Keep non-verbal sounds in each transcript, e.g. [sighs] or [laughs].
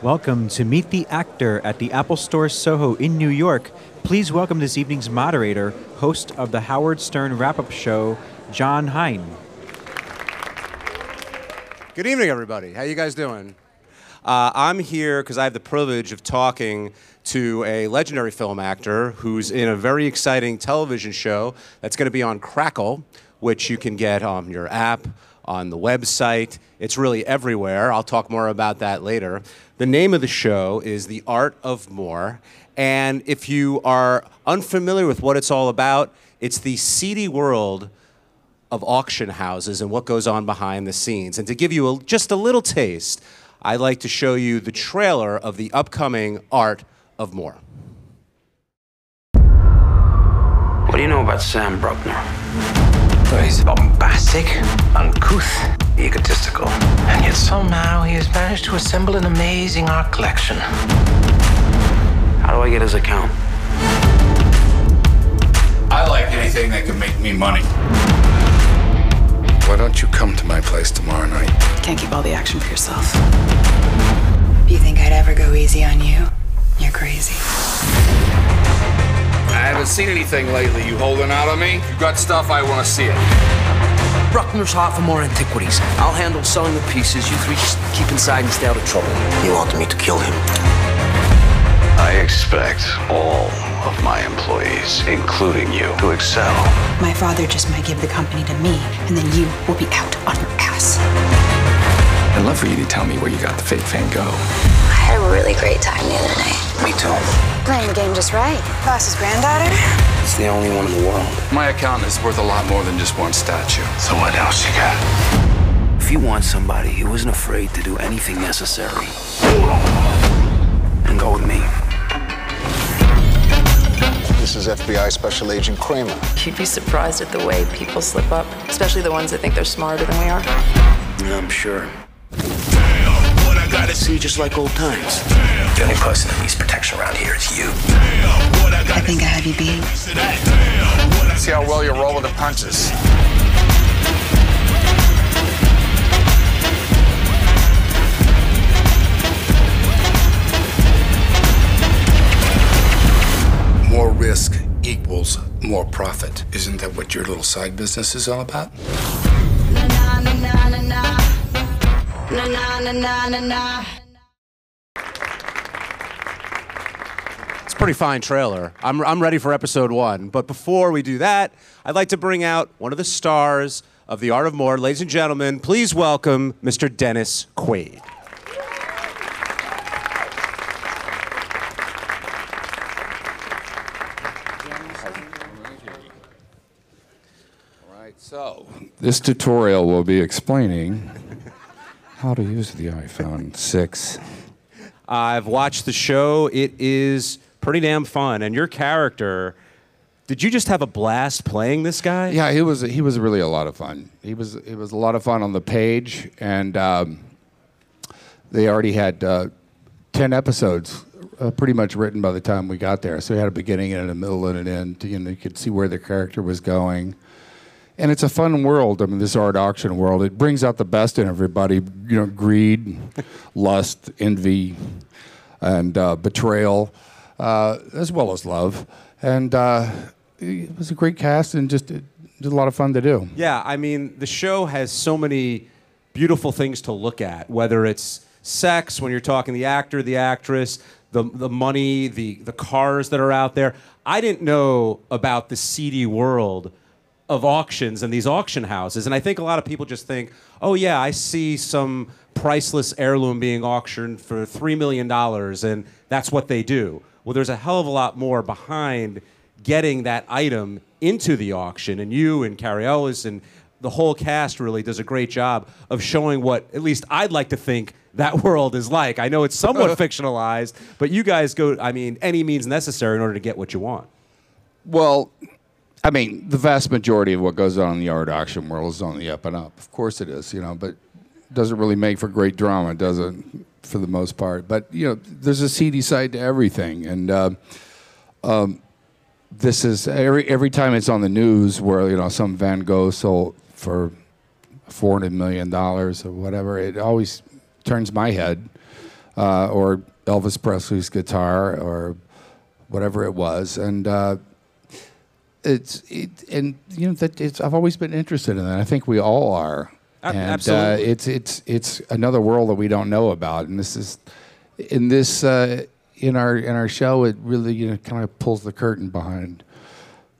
Welcome to Meet the Actor at the Apple Store Soho in New York. Please welcome this evening's moderator, host of the Howard Stern wrap up show, Jon Hein. Good evening, everybody. How you guys doing? Uh, I'm here because I have the privilege of talking to a legendary film actor who's in a very exciting television show that's going to be on Crackle, which you can get on your app, on the website. It's really everywhere. I'll talk more about that later. The name of the show is The Art of More. And if you are unfamiliar with what it's all about, it's the seedy world of auction houses and what goes on behind the scenes. And to give you a, just a little taste, I'd like to show you the trailer of the upcoming Art of More. What do you know about Sam Brukner? Well, he's bombastic, uncouth, egotistical, and yet somehow he has managed to assemble an amazing art collection. How do I get his account? I like anything that can make me money. Why don't you come to my place tomorrow night? Can't keep all the action for yourself. You think I'd ever go easy on you? You're crazy. I haven't seen anything lately. You holding out on me? You've got stuff, I want to see it. Brukner's hot for more antiquities. I'll handle selling the pieces. You three just keep inside and stay out of trouble. You want me to kill him? I expect all of my employees, including you, to excel. My father just might give the company to me, and then you will be out on your ass. I'd love for you to tell me where you got the fake Van Gogh. I had a really great time the other night. Me too. Playing the game just right. Boss's granddaughter? It's the only one in the world. My account is worth a lot more than just one statue. So what else you got? If you want somebody who isn't afraid to do anything necessary, then go with me. This is FBI Special Agent Kramer. You'd be surprised at the way people slip up, especially the ones that think they're smarter than we are. Yeah, I'm sure. See just like old times. The only person that needs protection around here is you. I think I have you beat. See how well you roll with the punches. More risk equals more profit. Isn't that what your little side business is all about? It's a pretty fine trailer. I'm, I'm ready for episode one. But before we do that, I'd like to bring out one of the stars of The Art of More. Ladies and gentlemen, please welcome Mr. Dennis Quaid. All right, so this tutorial will be explaining how to use the iPhone 6. I've watched the show. It is pretty damn fun. And your character, did you just have a blast playing this guy? Yeah, he was he was really a lot of fun. He was it was a lot of fun on the page, and um, they already had uh, ten episodes uh, pretty much written by the time we got there. So we had a beginning and a middle and an end. You know, you could see where the character was going. And it's a fun world. I mean, this art auction world. It brings out the best in everybody. You know, greed, [laughs] lust, envy, and uh, betrayal, uh, as well as love. And uh, it was a great cast and just it, just a lot of fun to do. Yeah, I mean, the show has so many beautiful things to look at, whether it's sex, when you're talking the actor, the actress, the, the money, the, the cars that are out there. I didn't know about the seedy world of auctions and these auction houses. And I think a lot of people just think, oh, yeah, I see some priceless heirloom being auctioned for $3 million, and that's what they do. Well, there's a hell of a lot more behind getting that item into the auction. And you and Cary Elwes and the whole cast really does a great job of showing what, at least I'd like to think, that [laughs] world is like. I know it's somewhat [laughs] fictionalized, but you guys go, I mean, any means necessary in order to get what you want. Well, I mean, the vast majority of what goes on in the art auction world is on the up and up. Of course it is, you know, but doesn't really make for great drama, does it, for the most part? But, you know, there's a seedy side to everything. And uh, um, this is every, every time it's on the news where, you know, some Van Gogh sold for $400 million or whatever, it always turns my head. uh, or Elvis Presley's guitar, or whatever it was, and. Uh, it's it, and you know that it's, I've always been interested in that. I think we all are. A- and, absolutely. Uh, it's it's it's another world that we don't know about, and this is in this uh, in our in our show. It really you know kind of pulls the curtain behind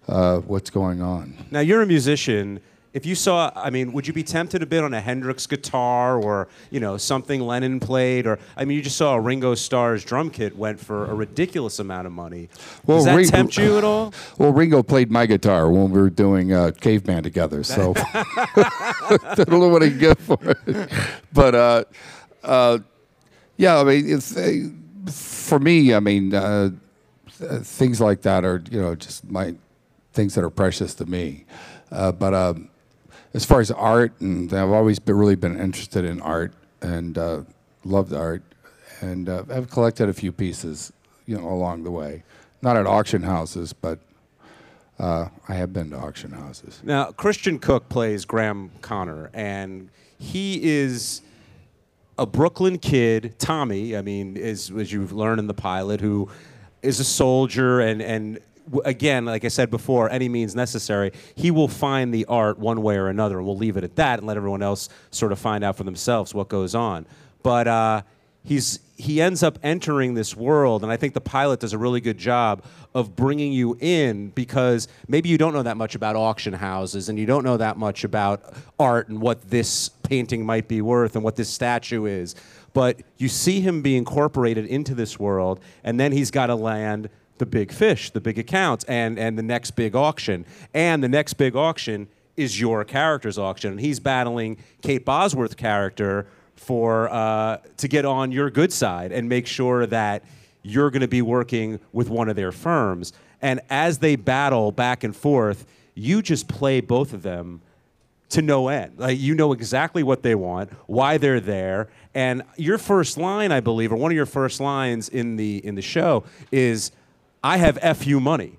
uh, what's going on. Now you're a musician. If you saw, I mean, would you be tempted a bit on a Hendrix guitar or you know something Lennon played, or I mean, you just saw a Ringo Starr's drum kit went for a ridiculous amount of money. Does that Ringo- tempt you at all? [laughs] Well, Ringo played my guitar when we were doing uh, Caveman together, so [laughs] [laughs] I don't know what I can get for it. But uh, uh, yeah, I mean, it's, uh, for me, I mean, uh, things like that are you know just my things that are precious to me. Uh, but um, as far as art, and I've always been, really been interested in art and uh, loved art, and uh, I've collected a few pieces, you know, along the way. Not at auction houses, but uh, I have been to auction houses. Now, Christian Cooke plays Graham Connor, and he is a Brooklyn kid, Tommy. I mean, is as you've learned in the pilot, who is a soldier, and and again, like I said before, any means necessary. He will find the art one way or another, and we'll leave it at that, and let everyone else sort of find out for themselves what goes on. But uh, he's he ends up entering this world, and I think the pilot does a really good job of bringing you in because maybe you don't know that much about auction houses, and you don't know that much about art and what this painting might be worth and what this statue is. But you see him be incorporated into this world, and then he's got to land the big fish, the big accounts, and and the next big auction, and the next big auction is your character's auction, and he's battling Kate Bosworth character for uh, to get on your good side and make sure that you're going to be working with one of their firms. And as they battle back and forth, you just play both of them to no end. Like you know exactly what they want, why they're there, and your first line, I believe, or one of your first lines in the in the show is, "I have fu money."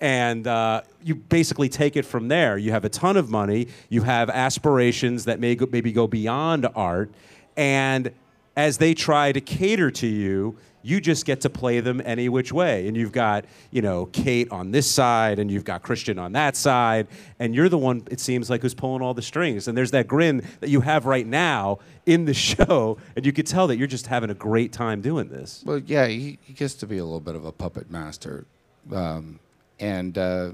And uh, you basically take it from there. You have a ton of money. You have aspirations that may go, maybe go beyond art, and as they try to cater to you, you just get to play them any which way. And you've got, you know, Kate on this side, and you've got Christian on that side, and you're the one, it seems like, who's pulling all the strings. And there's that grin that you have right now in the [laughs] show, and you could tell that you're just having a great time doing this. Well, yeah, he, he gets to be a little bit of a puppet master, um, and uh,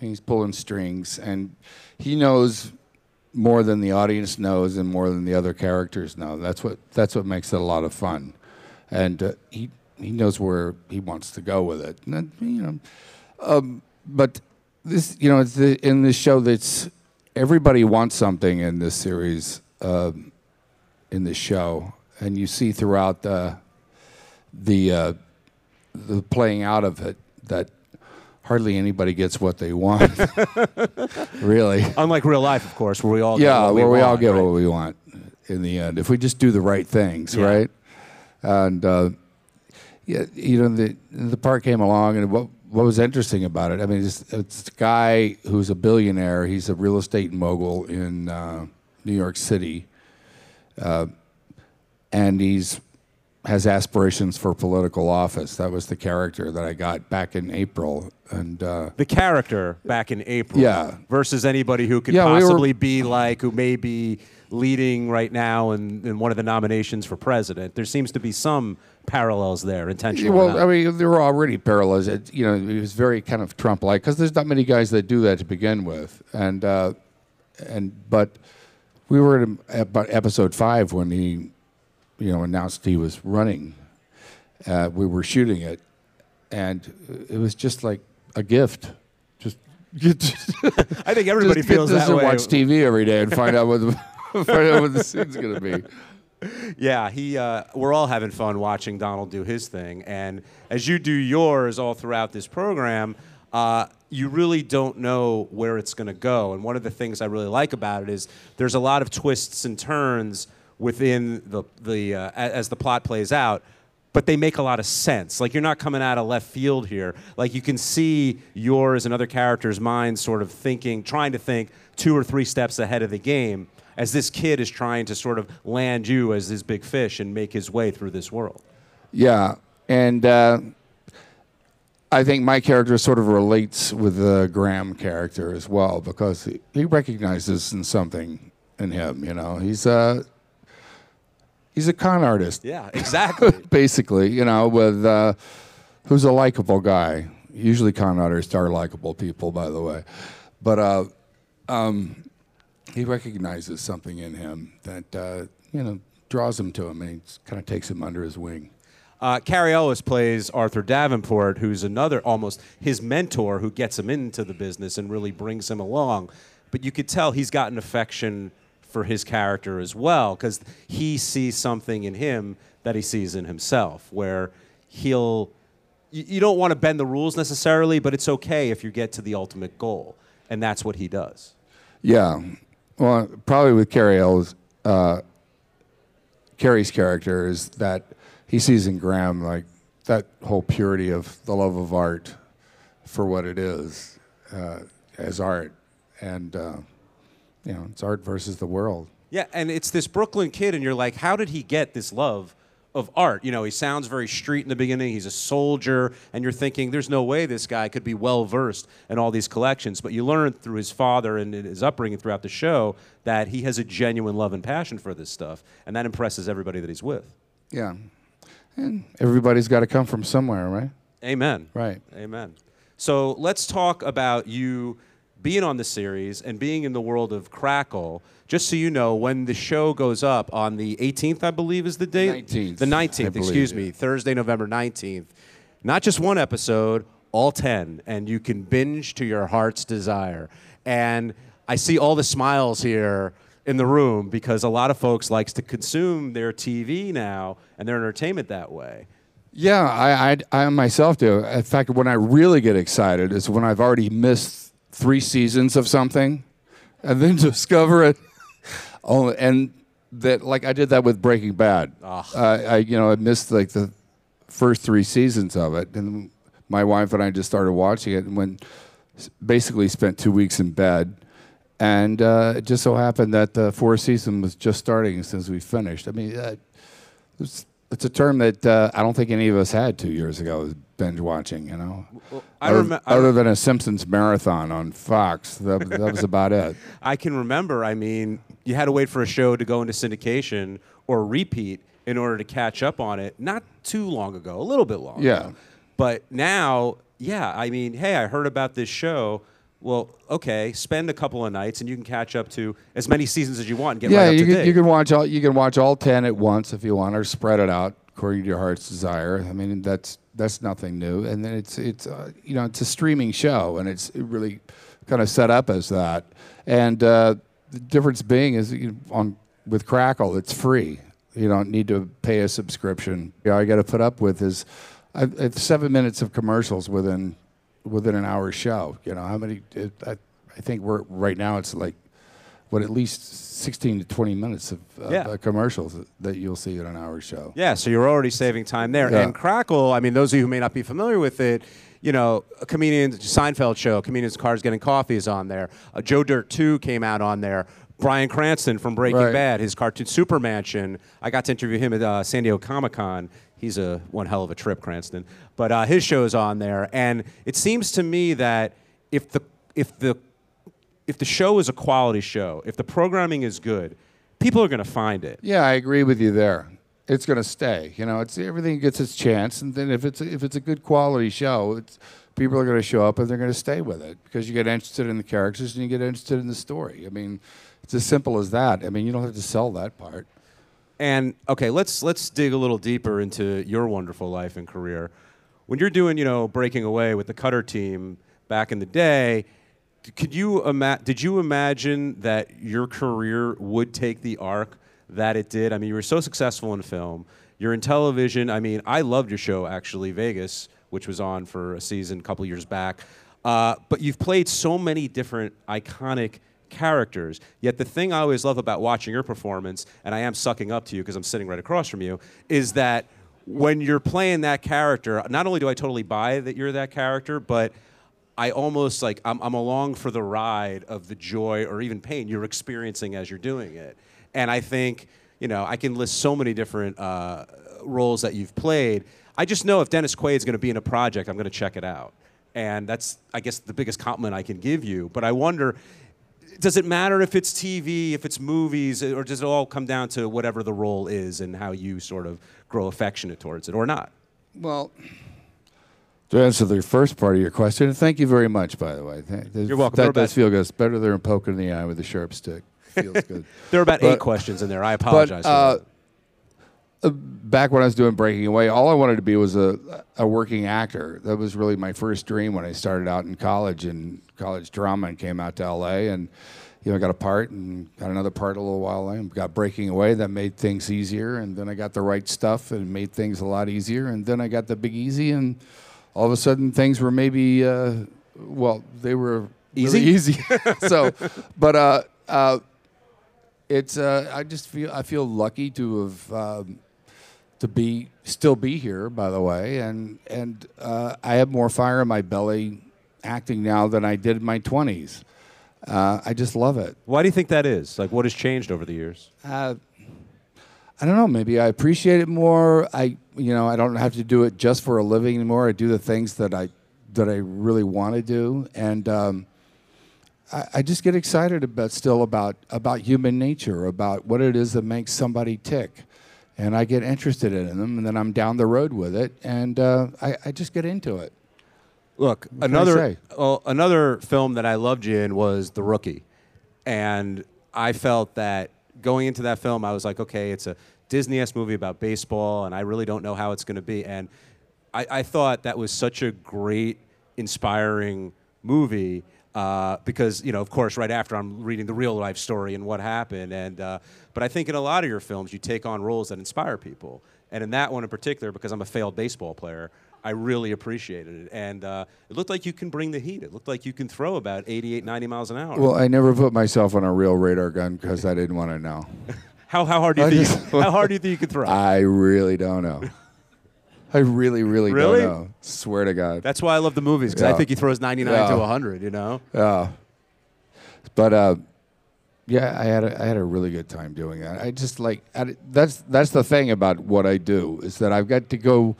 he's pulling strings, and he knows more than the audience knows, and more than the other characters know. That's what that's what makes it a lot of fun, and uh, he he knows where he wants to go with it. And, you know, um, but this you know it's the, in this show that's everybody wants something in this series. Um, in this show, and you see throughout the the uh, the playing out of it that hardly anybody gets what they want. [laughs] really, Unlike real life, of course, where we all yeah, get what we where we all want, get right? what we want in the end if we just do the right things, Yeah. right? And uh, yeah, you know the the part came along, and what what was interesting about it? I mean, it's, it's a guy who's a billionaire. He's a real estate mogul in uh, New York City, uh, and he's has aspirations for political office. That was the character that I got back in April, and uh, the character back in April. Yeah. Versus anybody who could Yeah, we were- possibly be like, who may be leading right now in, in one of the nominations for president. There seems to be some parallels there, intentional. Well. I mean, there were already parallels. It, you know, it was very kind of Trump-like because there's not many guys that do that to begin with, and uh, and but we were at about episode five when he, you know, announced he was running. Uh, we were shooting it, and it was just like a gift. Just, [laughs] I think everybody just feels that way. watch TV every day and find out what the [laughs] [laughs] find out what the scene's gonna be. Yeah, he. Uh, we're all having fun watching Donald do his thing, and as you do yours all throughout this program, uh, you really don't know where it's going to go. And one of the things I really like about it is there's a lot of twists and turns within the the uh, as the plot plays out. But they make a lot of sense. Like you're not coming out of left field here. Like you can see yours and other characters' minds sort of thinking, trying to think two or three steps ahead of the game as this kid is trying to sort of land you as this big fish and make his way through this world. Yeah, and uh, I think my character sort of relates with the Graham character as well because he, recognizes in something in him. You know, he's a he's a con artist. Yeah, exactly. [laughs] Basically, you know, with uh, who's a likable guy. Usually, con artists are likable people, by the way, but uh, um, he recognizes something in him that uh, you know draws him to him, and he kind of takes him under his wing. Uh, Cary Elwes plays Arthur Davenport, who's another almost his mentor who gets him into the business and really brings him along. But you could tell he's got an affection for his character as well because he sees something in him that he sees in himself, where he'll. You, you don't want to bend the rules necessarily, but it's okay if you get to the ultimate goal, and that's what he does. Yeah, well, probably with Cary uh, Cary's character is that he sees in Graham like that whole purity of the love of art for what it is uh, as art, and uh, you know it's art versus the world. Yeah, and it's this Brooklyn kid, and you're like, how did he get this love of art? You know, he sounds very street in the beginning. He's a soldier, and you're thinking, there's no way this guy could be well versed in all these collections. But you learn through his father and his upbringing throughout the show that he has a genuine love and passion for this stuff, and that impresses everybody that he's with. Yeah, and everybody's got to come from somewhere, right? Amen. Right. Amen. So let's talk about you being on the series and being in the world of Crackle. Just so you know, when the show goes up on the 18th, I believe is the date. 19th, The 19th. believe, Excuse yeah. me. Thursday, November 19th. Not just one episode, all 10, and you can binge to your heart's desire. And I see all the smiles here in the room because a lot of folks likes to consume their TV now and their entertainment that way. Yeah, I, I, I myself do. In fact, when I really get excited is when I've already missed three seasons of something, and then [laughs] discover it. Oh, and that like I did that with Breaking Bad. Uh, I you know I missed like the first three seasons of it, and my wife and I just started watching it, and when basically spent two weeks in bed. And uh, it just so happened that the fourth season was just starting since we finished. I mean, uh, it's, it's a term that uh, I don't think any of us had two years ago. Binge watching, you know. I other, I other than a Simpsons marathon on Fox, that, that was about it. [laughs] I can remember, I mean, you had to wait for a show to go into syndication or repeat in order to catch up on it. Not too long ago, a little bit long. Yeah. ago. But now, yeah, I mean, hey, I heard about this show. Well, okay, spend a couple of nights and you can catch up to as many seasons as you want and get yeah, right up you to can, date. you can watch all you can watch all ten at once if you want, or spread it out according to your heart's desire. I mean, that's that's nothing new. And then it's it's uh, you know it's a streaming show, and it's really kind of set up as that. And uh, the difference being is you, on with Crackle, it's free. You don't need to pay a subscription. You know, I got to put up with is I, seven minutes of commercials within within an hour show. You know how many? It, I, I think we're right now. It's like what at least 16 to 20 minutes of uh, Yeah. uh, commercials that you'll see in an hour show. Yeah, so you're already saving time there. Yeah. And Crackle, I mean, those of you who may not be familiar with it, you know, a comedian Seinfeld show, comedians cars getting coffee is on there. Uh, Joe Dirt 2 came out on there. Bryan Cranston from Breaking Right. Bad, his cartoon Super Mansion. I got to interview him at uh, San Diego Comic Con. He's a one hell of a trip, Cranston. But uh, his show's on there, and it seems to me that if the if the if the show is a quality show, if the programming is good, people are going to find it. Yeah, I agree with you there. It's going to stay. You know, it's everything gets its chance, and then if it's if it's a good quality show, people are going to show up and they're going to stay with it because you get interested in the characters and you get interested in the story. I mean, it's as simple as that. I mean, you don't have to sell that part. And okay, let's let's dig a little deeper into your wonderful life and career. When you're doing, you know, breaking away with the Cutter team back in the day, could you ima- did you imagine that your career would take the arc that it did? I mean, you were so successful in film. You're in television. I mean, I loved your show actually, Vegas, which was on for a season a couple years back. Uh, but you've played so many different iconic characters. Yet the thing I always love about watching your performance, and I am sucking up to you because I'm sitting right across from you, is that when you're playing that character, not only do I totally buy that you're that character, but I almost like I'm, I'm along for the ride of the joy or even pain you're experiencing as you're doing it. And I think, you know, I can list so many different uh, roles that you've played. I just know if Dennis Quaid is going to be in a project, I'm going to check it out. And that's, I guess, the biggest compliment I can give you. But I wonder, does it matter if it's TV, if it's movies, or does it all come down to whatever the role is and how you sort of grow affectionate towards it or not? Well, to answer the first part of your question, and thank you very much, by the way. Th- You're welcome. There That are does about- feel good. It's better than poking in the eye with a sharp stick. Feels [laughs] good. There are about But- eight questions in there. I But apologize. uh, for that. uh, back when I was doing Breaking Away, all I wanted to be was a, a working actor. That was really my first dream when I started out in college in college drama and came out to LA and you know I got a part and got another part a little while and got Breaking Away. That made things easier. And then I got the right stuff and made things a lot easier. And then I got the Big Easy. And all of a sudden things were maybe uh, well they were really Easy? easy. [laughs] [laughs] So but uh, uh, it's uh, I just feel I feel lucky to have um, to be still be here by the way and and uh, I have more fire in my belly acting now than I did in my 20s. Uh, I just love it. Why do you think that is? Like, what has changed over the years? Uh, I don't know. Maybe I appreciate it more. I, you know, I don't have to do it just for a living anymore. I do the things that I that I really want to do, and um, I, I just get excited about still about about human nature, about what it is that makes somebody tick, and I get interested in them, and then I'm down the road with it, and uh, I, I just get into it. Look, another well, another film that I loved you in was The Rookie, and I felt that going into that film, I was like, okay, it's a Disney-esque movie about baseball, and I really don't know how it's going to be. And I, I thought that was such a great, inspiring movie uh, because you know, of course, right after I'm reading the real life story and what happened. And uh, but I think in a lot of your films, you take on roles that inspire people, and in that one in particular, because I'm a failed baseball player. I really appreciated it. And uh, it looked like you can bring the heat. It looked like you can throw about 88, 90 miles an hour. Well, I never put myself on a real radar gun because I didn't want to know. [laughs] how, how hard do you think [laughs] how hard do you think you could throw? I really don't know. I really, really, Really? don't know. Swear to God. That's why I love the movies because I Yeah. think he throws 99 to Yeah. 100, you know? Yeah. But uh, yeah, I had a, I had a really good time doing that. I just like I, that's that's the thing about what I do is that I've got to go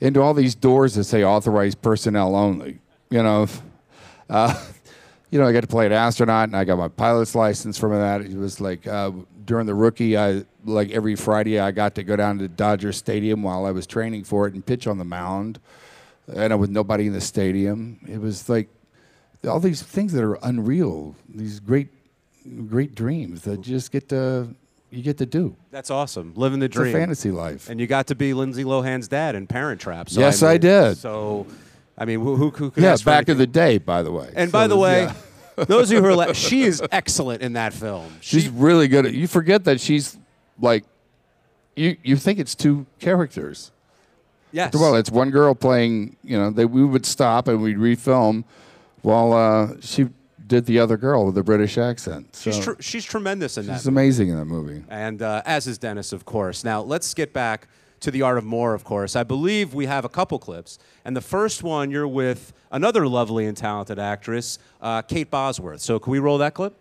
into all these doors that say authorized personnel only. You know, [laughs] uh, you know, I got to play an astronaut, and I got my pilot's license from that. It was like uh, during the rookie, I like every Friday I got to go down to Dodger Stadium while I was training for it and pitch on the mound, and with nobody in the stadium. It was like all these things that are unreal, these great, great dreams that you just get to you get to do. That's awesome. Living the It's a dream. fantasy life. And you got to be Lindsay Lohan's dad in Parent Trap. So Yes, I mean, did. So, I mean, who, who, who could Yeah, back in the day, by the way. And So by the way, yeah. Those of you who are like, she is excellent in that film. she's really good. At, you forget that she's like, you you think it's two characters. Yes. Well, it's one girl playing. You know, they we would stop and we'd refilm, while uh, she did the other girl with the British accent. So She's, tr- she's tremendous in that. she's amazing in that movie. and uh, as is Dennis, of course. Now let's get back to the art of more. Of course, I believe we have a couple clips, and the first one you're with another lovely and talented actress, uh, Kate Bosworth. So can we roll that clip?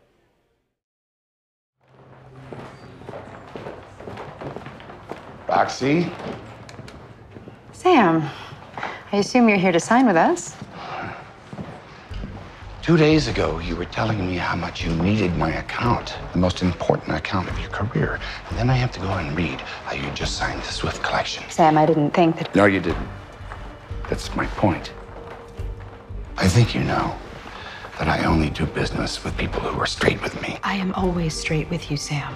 Roxy? Sam, I assume you're here to sign with us. Two days ago, you were telling me how much you needed my account, the most important account of your career. And then I have to go and read how you just signed the Swift collection. Sam, I didn't think that. No, you didn't. That's my point. I think you know that I only do business with people who are straight with me. I am always straight with you, Sam.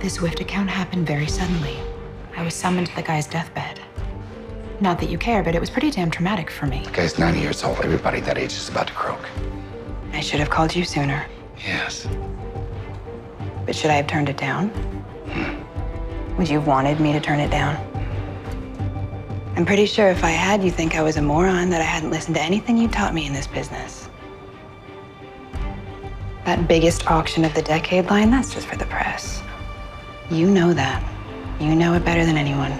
This Swift account happened very suddenly. I was summoned to the guy's deathbed. Not that you care, but it was pretty damn traumatic for me. The guy's 90 years old. Everybody that age is about to croak. I should have called you sooner. Yes. But should I have turned it down? Hmm. Would you have wanted me to turn it down? I'm pretty sure if I had, you think I was a moron, that I hadn't listened to anything you taught me in this business. That biggest auction of the decade line, that's just for the press. You know that. You know it better than anyone.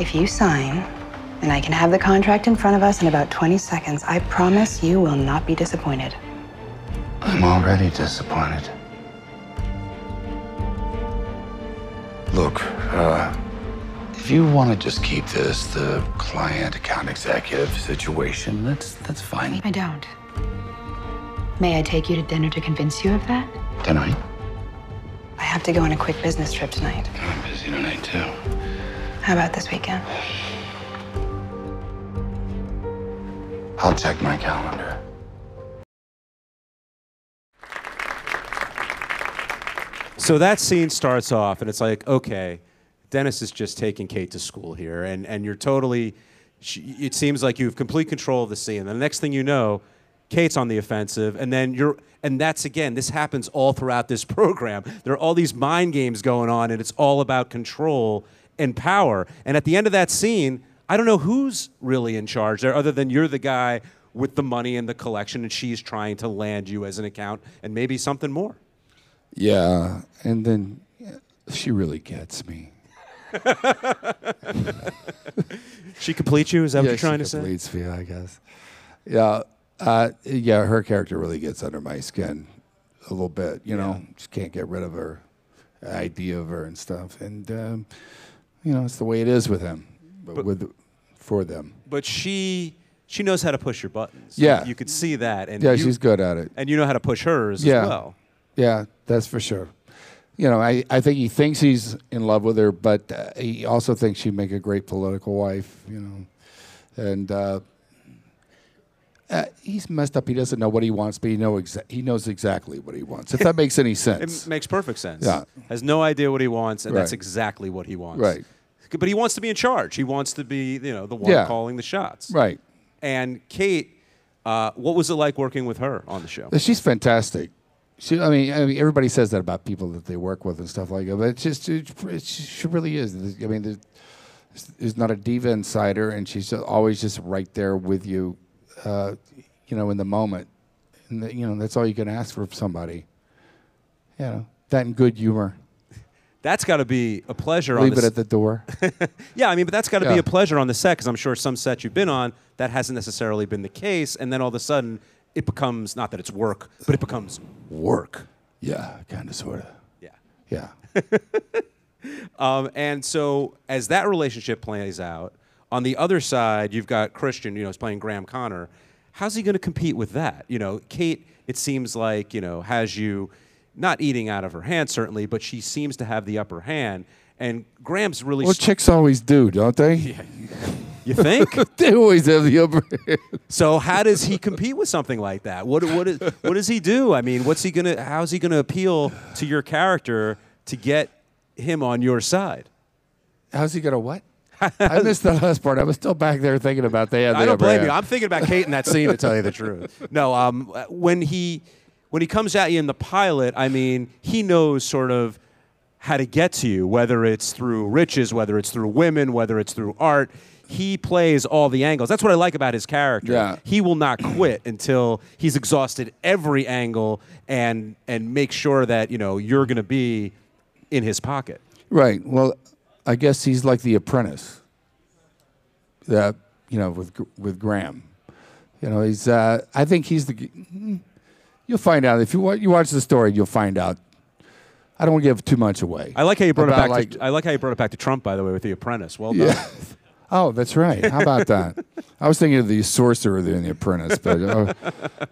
If you sign, and I can have the contract in front of us in about 20 seconds, I promise you will not be disappointed. I'm already disappointed. Look, uh, if you want to just keep this the client account executive situation, that's that's fine. I don't. May I take you to dinner to convince you of that? Tonight? I have to go on a quick business trip tonight. I'm busy tonight too. How about this weekend? I'll check my calendar. So that scene starts off, and it's like, okay, Dennis is just taking Kate to school here, and, and you're totally, she, it seems like you have complete control of the scene. And the next thing you know, Kate's on the offensive, and then you're, and that's again, this happens all throughout this program. There are all these mind games going on, and it's all about control and power. And at the end of that scene, I don't know who's really in charge there, other than you're the guy with the money and the collection, and she's trying to land you as an account and maybe something more. Yeah, and then she really gets me. [laughs] She completes you? Is that yeah, what you're trying to say? completes me, I guess. Yeah, uh, yeah. Her character really gets under my skin a little bit. You know, just can't get rid of her idea of her and stuff. And um, you know, it's the way it is with him, but, But- with for them. but she she knows how to push your buttons. Yeah. you, could see that, and Yeah, you- she's good at it. and you know how to push hers Yeah. as well. Yeah, that's for sure. You know, I, I think he thinks he's in love with her, but uh, he also thinks she'd make a great political wife, you know. And uh, uh, he's messed up. He doesn't know what he wants, but he, know exa- he knows exactly what he wants, if that makes any sense. it makes perfect sense. Yeah. has no idea what he wants, and that's exactly what he wants. Right. But he wants to be in charge. He wants to be, you know, the one Yeah. calling the shots. Right. And Kate, uh, what was it like working with her on the show? She's fantastic. She, I mean, I mean, everybody says that about people that they work with and stuff like that, but it's just, it, she really is. I mean, there's, there's not a diva inside her, and she's always just right there with you, uh, you know, in the moment. And the, you know, that's all you can ask for somebody. You know, that and good humor. That's got to be a pleasure. on Leave the it at the door. [laughs] Yeah, I mean, but that's got to be a pleasure on the set because I'm sure some sets you've been on that hasn't necessarily been the case, and then all of a sudden it becomes not that it's work, but it becomes work. yeah, kind of, sort of. Yeah. Yeah. [laughs] Um, and so as that relationship plays out, on the other side you've got Christian, you know, is playing Graham Connor. How's he going to compete with that? You know, Kate, it seems like you know has you not eating out of her hand certainly, but she seems to have the upper hand. And Graham's really. Well, st- chicks always do, don't they? [laughs] Yeah. you think? [laughs] they always have the upper hand. So how does he compete with something like that? What what is, what does he do? I mean, what's he gonna? How's he gonna appeal to your character to get him on your side? How's he gonna what? I missed the last part. I was still back there thinking about they had I don't blame you. I'm thinking about Kate in that scene to tell you the truth. No, um, when he when he comes at you in the pilot, I mean, he knows sort of how to get to you, whether it's through riches, whether it's through women, whether it's through art. He plays all the angles. That's what I like about his character. Yeah. He will not quit until he's exhausted every angle and and make sure that you know you're going to be in his pocket. Right. Well, I guess he's like the apprentice. That you know, with with Graham, you know, he's. Uh, I think he's the. You'll find out if you wa- you watch the story. You'll find out. I don't want to give too much away. I like how you brought it back. like- to, I like how you brought it back to Trump, by the way, with the Apprentice. Well done. Yeah. [laughs] Oh, that's right. How about that? [laughs] I was thinking of the sorcerer there in the apprentice, but oh,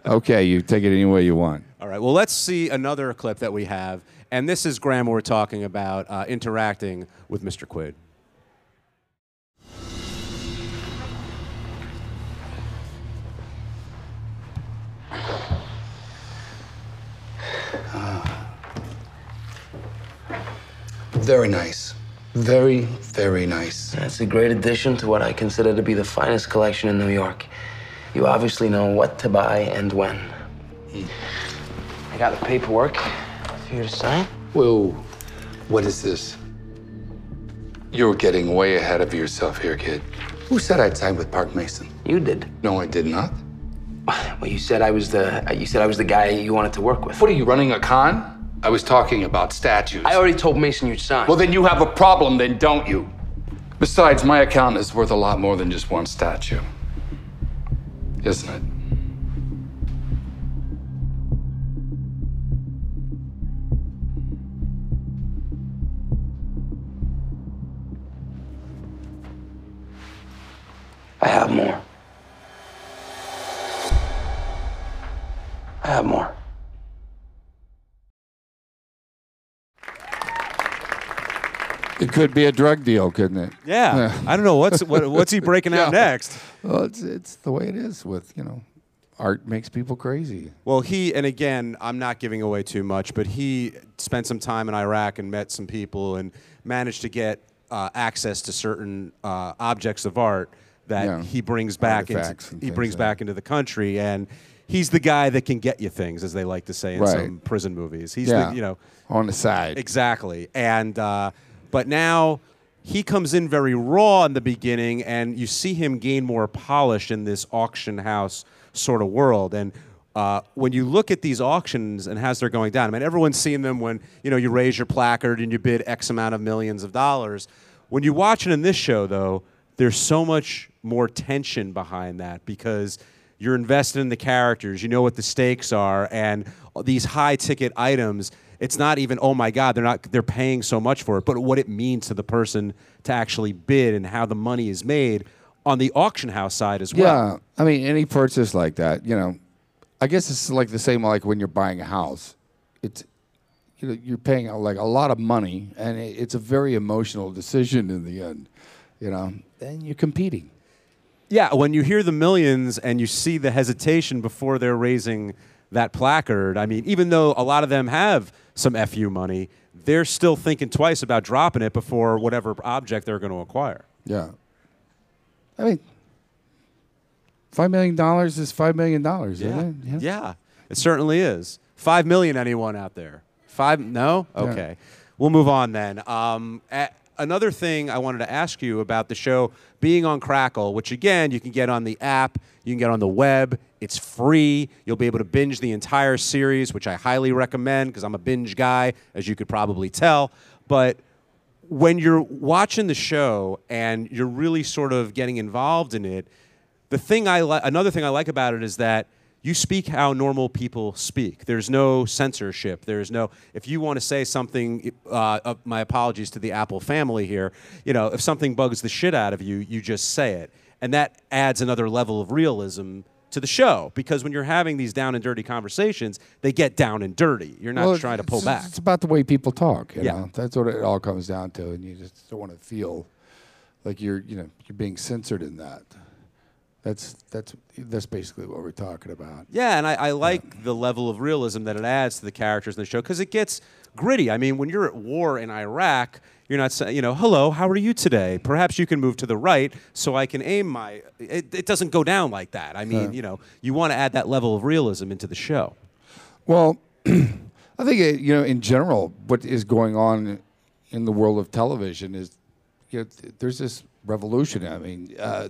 okay, you take it any way you want. All right. Well, let's see another clip that we have, and this is Graham. We're talking about uh, interacting with Mr. Quaid. Very nice. Very, very nice. That's a great addition to what I consider to be the finest collection in New York. You obviously know what to buy and when. I got the paperwork for you to sign. Whoa, what is this? You're getting way ahead of yourself here, kid. Who said I'd sign with Parke Mason? You did. No, I did not. Well, you said I was the you said I was the guy you wanted to work with. What are you running a con? I was talking about statues. I already told Mason you'd sign. Well, then you have a problem, then, don't you? Besides, my account is worth a lot more than just one statue. Isn't it? I have more. I have more. It could be a drug deal, couldn't it? Yeah. I don't know what's what, what's he breaking out [laughs] Yeah. next. Well, it's it's the way it is with you know, art makes people crazy. Well, he and again, I'm not giving away too much, but he spent some time in Iraq and met some people and managed to get uh, access to certain uh, objects of art that Yeah. he brings back Artifacts into he brings yeah. back into the country and. He's the guy that can get you things, as they like to say in Right. some prison movies. He's Yeah. the, you know, On the side. Exactly. And uh, but now he comes in very raw in the beginning, and you see him gain more polish in this auction house sort of world. And uh, when you look at these auctions and as they're going down, I mean, everyone's seen them when you know you raise your placard and you bid X amount of millions of dollars. When you watch it in this show, though, there's so much more tension behind that because you're invested in the characters, you know what the stakes are, and these high ticket items. It's not even oh my god they're not they're paying so much for it, but what it means to the person to actually bid and how the money is made on the auction house side as well. Yeah, I mean, any purchase like that, you know, I guess it's like the same like when you're buying a house. It's you know you're paying like a lot of money, and it's a very emotional decision in the end. You know, and you're competing. Yeah, when you hear the millions and you see the hesitation before they're raising that placard, I mean, even though a lot of them have some FU money, they're still thinking twice about dropping it before whatever object they're going to acquire. Yeah. I mean, five million dollars is five million dollars, Yeah. isn't it? yeah, it certainly is. Five million, anyone out there? Five? No? Yeah. Okay. We'll move on then. Um, a- another thing I wanted to ask you about the show being on Crackle, which again, you can get on the app, you can get on the web. It's free. You'll be able to binge the entire series, which I highly recommend because I'm a binge guy, as you could probably tell. But when you're watching the show and you're really sort of getting involved in it, the thing I li- another thing I like about it is that you speak how normal people speak. There's no censorship. There's no if you want to say something. Uh, uh, my apologies to the Apple family here. You know, if something bugs the shit out of you, you just say it, and that adds another level of realism to the show because when you're having these down and dirty conversations, they get down and dirty. You're not Well, trying to pull back. It's about the way people talk. You Yeah. know? that's what it all comes down to, and you just don't want to feel like you're, you know, you're being censored in that. That's that's that's basically what we're talking about. Yeah, and I, I like the level of realism that it adds to the characters in the show because it gets gritty. I mean, when you're at war in Iraq, you're not saying, you know, hello, how are you today? Perhaps you can move to the right so I can aim my. It, it doesn't go down like that. I mean, Uh. you know, you want to add that level of realism into the show. Well, [clears throat] I think uh, you know, in general, what is going on in the world of television is, you know, th- there's this revolution. I mean, uh,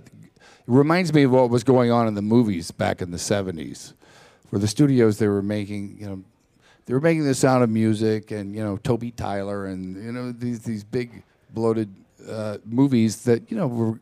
reminds me of what was going on in the movies back in the '70s, where the studios they were making, you know, they were making the Sound of Music and you know Toby Tyler and you know these these big bloated uh, movies that you know were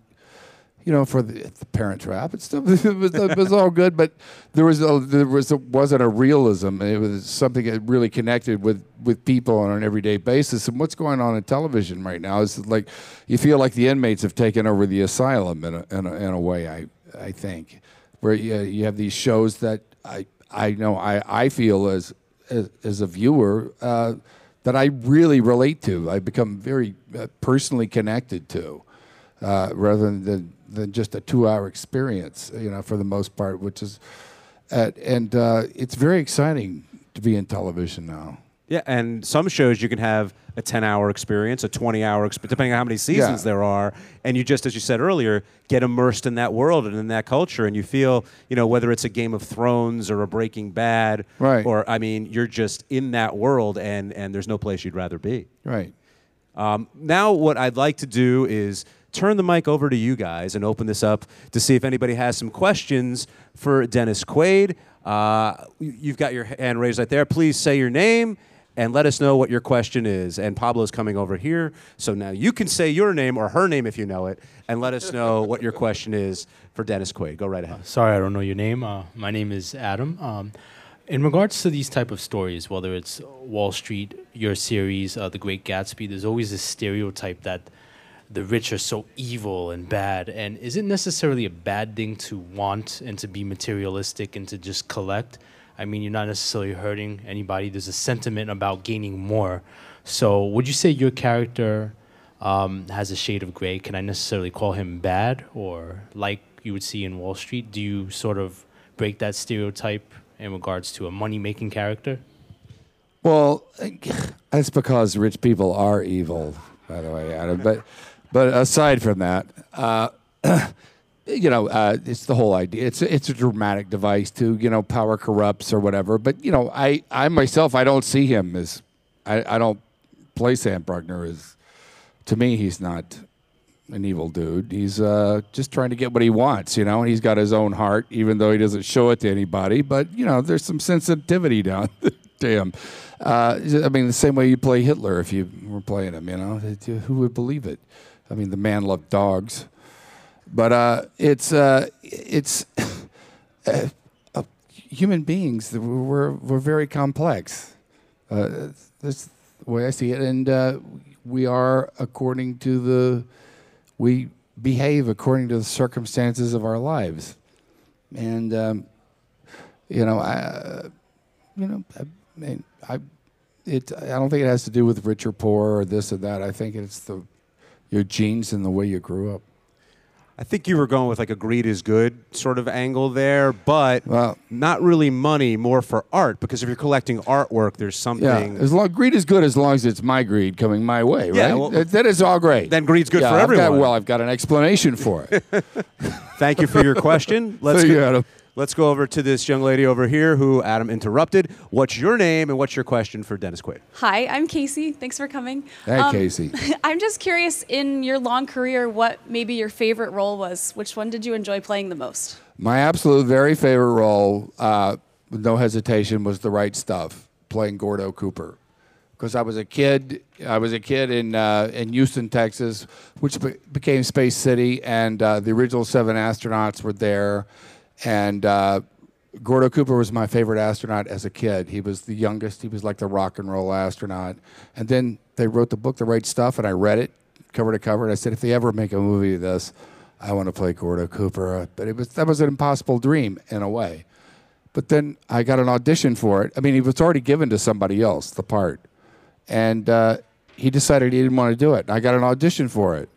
you know, for the, the Parent Trap. [laughs] It was, it was all good, but there was a, there was a, wasn't a realism. It was something that really connected with with people on an everyday basis. And what's going on in television right now is like you feel like the inmates have taken over the asylum in a, in a, in a way. I I think where you, you have these shows that I I know I I feel as as, as a viewer. Uh, that I really relate to, I become very uh, personally connected to uh, rather than than just a two-hour experience. You know, for the most part, which is, uh, and uh, it's very exciting to be in television now. Yeah, and some shows you can have a 10 hour experience, a 20 hour experience, depending on how many seasons Yeah. there are. And you just, as you said earlier, get immersed in that world and in that culture. And you feel, you know, whether it's a Game of Thrones or a Breaking Bad, Right. or, I mean, you're just in that world and, and there's no place you'd rather be. Right. Um, now, what I'd like to do is turn the mic over to you guys and open this up to see if anybody has some questions for Dennis Quaid. Uh, you- you've got your hand raised right there. Please say your name and let us know what your question is. And Pablo's coming over here, so now you can say your name or her name if you know it, and let us know what your question is for Dennis Quaid. Go right ahead. Sorry, I don't know your name. Uh, my name is Adam. Um, in regards to these type of stories, whether it's Wall Street, your series, uh, The Great Gatsby, there's always this stereotype that the rich are so evil and bad. And is it necessarily a bad thing to want and to be materialistic and to just collect? I mean, you're not necessarily hurting anybody. There's a sentiment about gaining more. So, would you say your character um, has a shade of gray? Can I necessarily call him bad or like you would see in Wall Street? Do you sort of break that stereotype in regards to a money making character? Well, [sighs] that's because rich people are evil, by the way, Adam. But, but aside from that, uh, [clears throat] you know, uh, it's the whole idea. It's it's a dramatic device to you know power corrupts or whatever. But you know, I I myself I don't see him as I, I don't play Sam Brukner as to me he's not an evil dude. He's uh, just trying to get what he wants, you know, and he's got his own heart, even though he doesn't show it to anybody. But you know, there's some sensitivity down [laughs] him. Uh, I mean, the same way you play Hitler if you were playing him, you know, who would believe it? I mean, the man loved dogs. But uh, it's uh, it's [laughs] uh, uh, human beings. We're we're very complex. Uh, that's the way I see it, and we are according to the we behave according to the circumstances of our lives, and um, you know, I, you know, I, mean, I, it. I don't think it has to do with rich or poor or this or that. I think it's the your genes and the way you grew up. I think you were going with like a greed is good sort of angle there, but well, not really money, more for art. Because if you're collecting artwork, there's something. Yeah, as long greed is good as long as it's my greed coming my way, right? Yeah, well, that, that is all great. Then greed's good yeah, for I've everyone. Got, well, I've got an explanation for it. [laughs] Thank you for your question. [laughs] Let's Adam. Let's go over to this young lady over here who Adam interrupted. What's your name and what's your question for Dennis Quaid? Hi, I'm Casey. Thanks for coming. Hey, um, Casey. [laughs] I'm just curious in your long career, what maybe your favorite role was? Which one did you enjoy playing the most? My absolute very favorite role, uh, with no hesitation, was The Right Stuff, playing Gordo Cooper. Because I was a kid, I was a kid in uh, in Houston, Texas, which be- became Space City, and uh, the original seven astronauts were there and uh, Gordo Cooper was my favorite astronaut as a kid. He was the youngest. He was like the rock and roll astronaut. And then they wrote the book, The Right Stuff, and I read it cover to cover. And I said, if they ever make a movie of this, I want to play Gordo Cooper. But it was that was an impossible dream in a way. But then I got an audition for it. I mean, it was already given to somebody else, the part. And uh, he decided he didn't want to do it. I got an audition for it.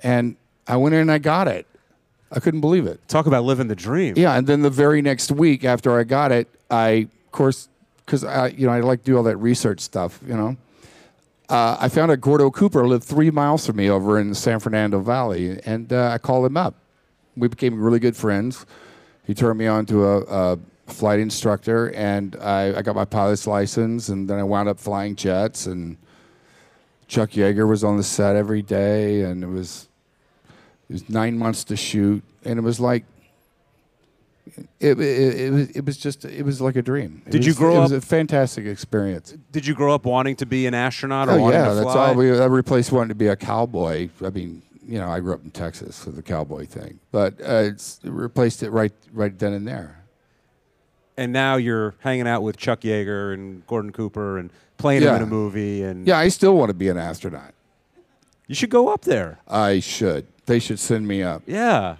And I went in and I got it. I couldn't believe it. Talk about living the dream. Yeah, and then the very next week after I got it, I, of course, because I, you know, I like to do all that research stuff, you know. Uh, I found out Gordo Cooper lived three miles from me over in the San Fernando Valley, and uh, I called him up. We became really good friends. He turned me on to a, a flight instructor, and I, I, got my pilot's license, and then I wound up flying jets. And Chuck Yeager was on the set every day, and it was it was nine months to shoot, and it was like it, it, it, was, it was just it was like a dream. It did was, you grow it up? It was a fantastic experience. Did you grow up wanting to be an astronaut or oh, wanting yeah, to fly? that's all. We every place wanted to be a cowboy. I mean, you know, I grew up in Texas, so the cowboy thing, but uh, it's it replaced it right right then and there. And now you're hanging out with Chuck Yeager and Gordon Cooper and playing Yeah. him in a movie. And Yeah, I still want to be an astronaut. you should go up there. I should. They should send me up. Yeah.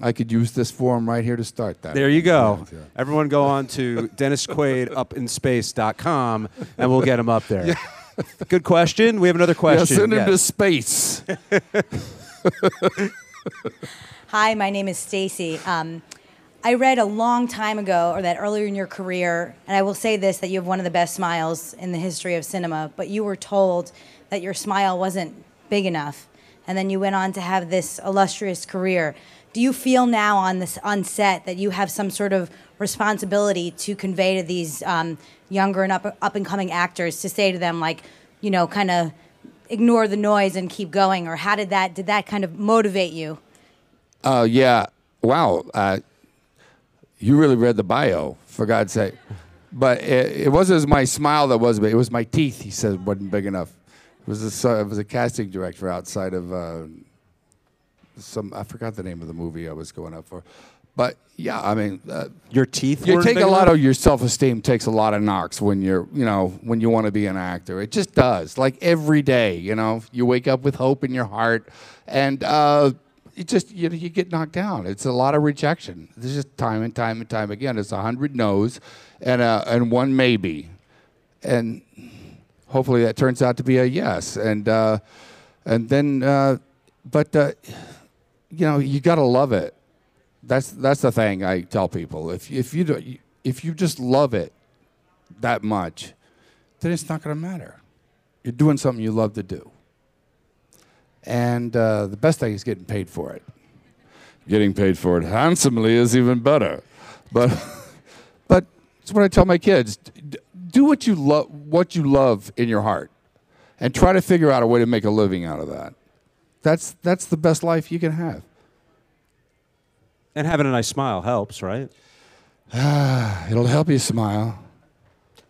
I could use this form right here to start that. There you go. Yeah. Everyone go on to [laughs] DennisQuaidUpInSpace.com and we'll get him up there. Good question. We have another Yeah, question. send him to space. [laughs] Hi, my name is Stacy. Um, I read a long time ago, or that earlier in your career, and I will say this: that you have one of the best smiles in the history of cinema. But you were told that your smile wasn't big enough, and then you went on to have this illustrious career. Do you feel now on this on set that you have some sort of responsibility to convey to these um, younger and up up and coming actors to say to them like, you know, kind of ignore the noise and keep going, or how did that did that kind of motivate you? Oh yeah! Wow, uh, you really read the bio, for God's sake. but it, it wasn't my smile that was, but it was my teeth. He said wasn't big enough. It was a it was a casting director outside of uh, some I forgot the name of the movie I was going up for, but yeah, I mean, uh, Your teeth. you weren't take big a lot enough? of your self-esteem takes a lot of knocks when you're you know when you want to be an actor. It just does like every day you know? You wake up with hope in your heart and uh you just you, know, you get knocked down. It's a lot of rejection. There's just time and time and time again. It's a hundred no's and uh and one maybe. And hopefully that turns out to be a yes and uh and then uh but uh you know you got to love it that's that's the thing I tell people. If if you do, if you just love it that much, then it's not going to matter. You're doing something you love to do, and uh, the best thing is getting paid for it. Getting paid for it handsomely is even better, but but it's what I tell my kids: do what you love, what you love in your heart, and try to figure out a way to make a living out of that. That's that's the best life you can have. And having a nice smile helps, right? [sighs] It'll help you smile.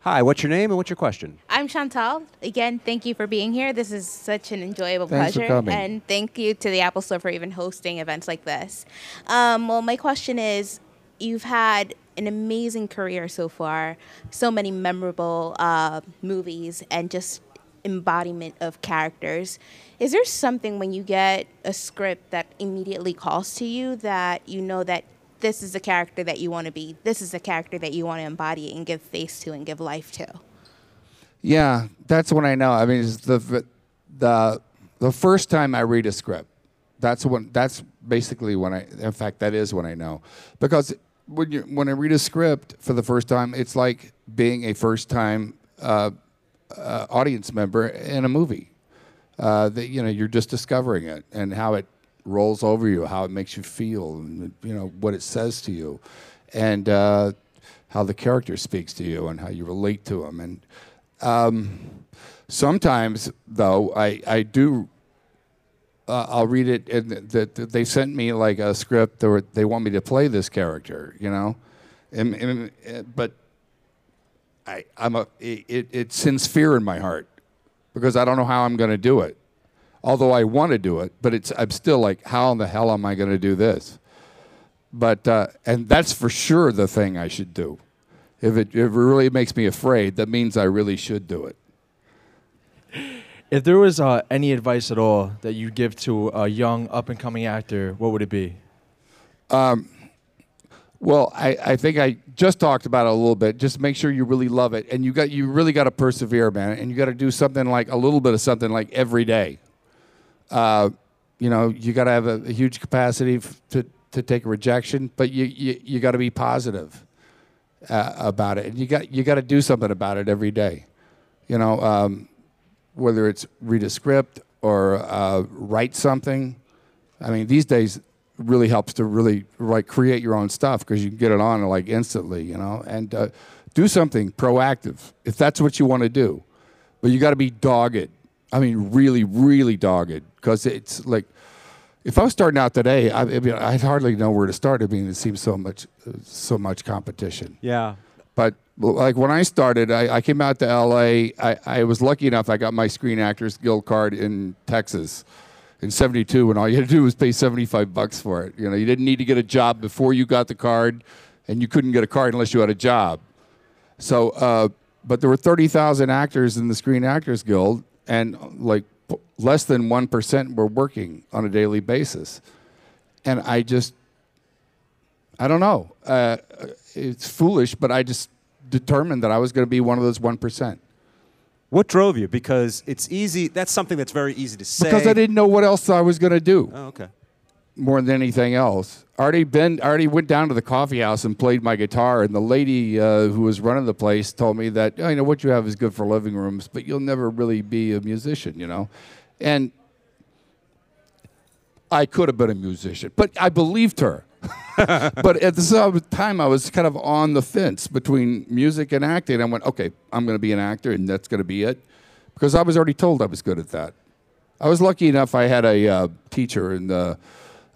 Hi, what's your name and what's your question? I'm Chantal. Again, thank you for being here. This is such an enjoyable Thanks for pleasure. coming. And thank you to the Apple Store for even hosting events like this. Um, well, my question is you've had an amazing career so far, so many memorable uh, movies, and just embodiment of characters. Is there something when you get a script that immediately calls to you that you know that this is the character that you want to be, this is the character that you want to embody and give face to and give life to? Yeah, that's when I know. I mean, the the the first time I read a script, that's when that's basically when I. In fact, that is when I know, because when you when I read a script for the first time, it's like being a first time uh, uh, audience member in a movie. Uh, that you know you're just discovering it and how it rolls over you, how it makes you feel, and you know what it says to you, and uh, how the character speaks to you and how you relate to them. And um, sometimes, though, I I do. Uh, I'll read it, and that they sent me like a script, or they want me to play this character, you know, and, and uh, but I I'm a it, it it sends fear in my heart because I don't know how I'm going to do it. Although I want to do it, but it's I'm still like, how in the hell am I going to do this? But uh, and that's for sure the thing I should do. If it, if it really makes me afraid, that means I really should do it. If there was uh, any advice at all that you'd give to a young up and coming actor, what would it be? Um, well, I, I think I just talked about it a little bit. Just make sure you really love it, and you got you really got to persevere, man, and you got to do something like a little bit of something like every day. Uh, you know, you got to have a, a huge capacity f- to to take rejection, but you you, you got to be positive uh, about it, and you got you got to do something about it every day. You know, um, whether it's read a script or uh, write something. I mean, these days really helps to really like create your own stuff because you can get it on like instantly, you know, and uh, do something proactive if that's what you want to do. But you got to be dogged. I mean, really, really dogged because it's like if I was starting out today, I, I mean, I'd hardly know where to start. I mean, it seems so much, uh, so much competition. Yeah. But like when I started, I, I came out to LA. I, I was lucky enough. I got my Screen Actors Guild card in Texas in '72, and all you had to do was pay 75 bucks for it. You know, you didn't need to get a job before you got the card, and you couldn't get a card unless you had a job. So, uh, but there were 30,000 actors in the Screen Actors Guild, and like less than one percent were working on a daily basis. And I just I don't know. Uh, it's foolish, but I just determined that I was going to be one of those one percent. What drove you? Because it's easy. That's something that's very easy to say. Because I didn't know what else I was going to do. Oh, okay. More than anything else, I already been. Already went down to the coffee house and played my guitar, and the lady uh, who was running the place told me that oh, you know what you have is good for living rooms, but you'll never really be a musician, you know, and I could have been a musician, but I believed her. [laughs] but at the same time, I was kind of on the fence between music and acting. I went, okay, I'm going to be an actor, and that's going to be it, because I was already told I was good at that. I was lucky enough. I had a uh, teacher in the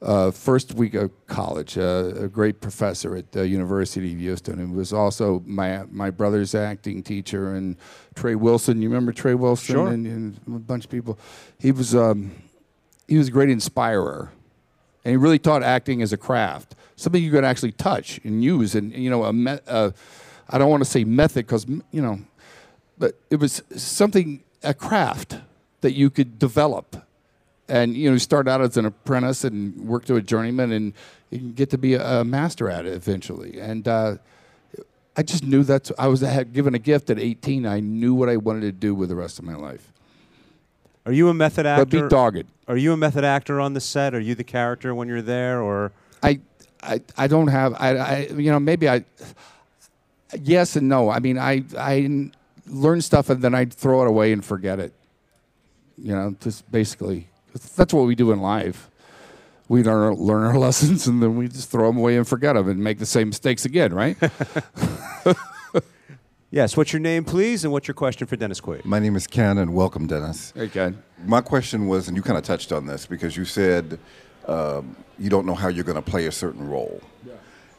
uh, first week of college, uh, a great professor at the University of Houston, who was also my my brother's acting teacher. And Trey Wilson, you remember Trey Wilson Sure. and, and a bunch of people. He was um, he was a great inspirer, and he really taught acting as a craft, something you could actually touch and use, and you know a me- I don't want to say method because you know, but it was something a craft that you could develop. And you know start out as an apprentice and work to a journeyman and you can get to be a, a master at it eventually. And uh, i just knew that's i was had given a gift at 18 i knew what i wanted to do with the rest of my life Are you a method actor? But be dogged. Are you a method actor on the set? Are you the character when you're there, or i i, I don't have I, I you know maybe i yes and no i mean i i learn stuff and then i throw it away and forget it you know just basically that's what we do in life we learn, learn our [laughs] lessons and then we just throw them away and forget them and make the same mistakes again right [laughs] yes? What's your name, please, and what's your question for Dennis Quaid? My name is Ken, and welcome, Dennis. Hey, Ken. My question was, and you kind of touched on this because you said um, you don't know how you're going to play a certain role.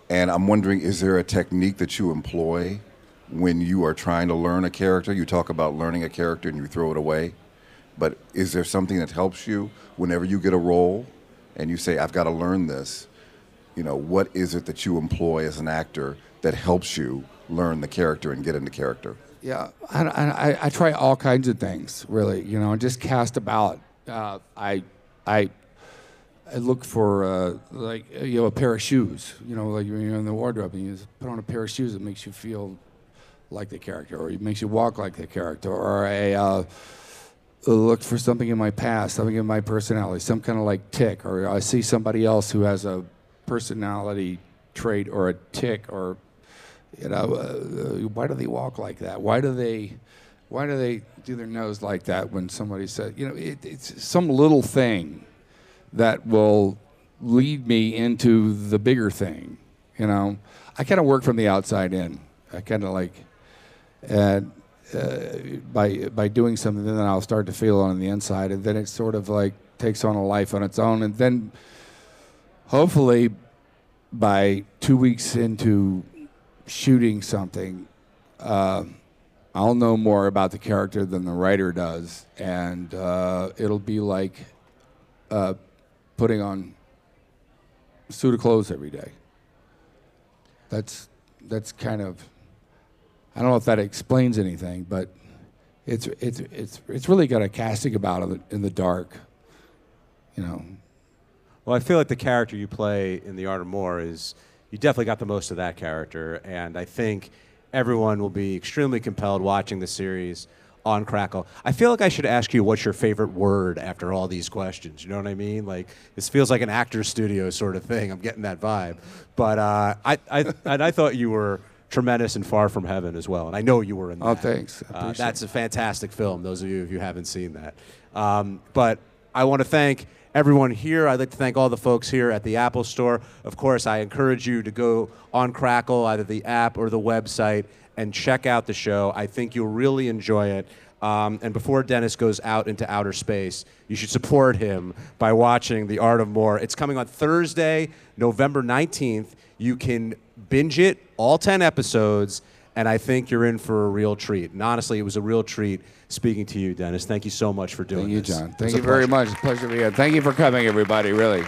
And I'm wondering, is there a technique that you employ when you are trying to learn a character? You talk about learning a character and you throw it away. But is there something that helps you whenever you get a role and you say, I've got to learn this? You know, what is it that you employ as an actor that helps you learn the character and get into character? Yeah, I, I, I try all kinds of things, really. You know, just cast about. Uh, I, I, I look for uh, like uh, you know a pair of shoes. You know, like when you're in the wardrobe and you put on a pair of shoes that makes you feel like the character, or it makes you walk like the character, or I uh, look for something in my past, something in my personality, some kind of like tick, or I see somebody else who has a personality trait or a tick or you know, uh, why do they walk like that? Why do they, why do they do their nose like that when somebody says, you know, it, it's some little thing that will lead me into the bigger thing. You know, I kind of work from the outside in. I kind of like, and uh, by by doing something, then I'll start to feel on the inside, and then it sort of like takes on a life on its own, and then hopefully by two weeks into shooting something, uh, I'll know more about the character than the writer does, and uh, it'll be like uh, putting on a suit of clothes every day. That's that's kind of I don't know if that explains anything, but it's it's it's it's really got a casting about it in the dark, you know. Well, I feel like the character you play in The Art of More is you definitely got the most of that character, and I think everyone will be extremely compelled watching the series on Crackle. I feel like I should ask you what's your favorite word after all these questions. You know what I mean? Like this feels like an actor's studio sort of thing. I'm getting that vibe, but uh, I I and I thought you were tremendous and far from heaven as well, and I know you were in that. Oh, thanks. Uh, that's a fantastic film. Those of you if you haven't seen that, um, but I want to thank everyone here. I'd like to thank all the folks here at the Apple Store. Of course, I encourage you to go on Crackle, either the app or the website, and check out the show. I think you'll really enjoy it. Um, and before Dennis goes out into outer space, you should support him by watching The Art of More. It's coming on Thursday, November 19th. You can binge it, all 10 episodes, and I think you're in for a real treat. And honestly, it was a real treat speaking to you, Dennis. Thank you so much for doing Thank you, this. Jon. Thank you very pleasure. much. Pleasure to be here. Thank you for coming, everybody. Really.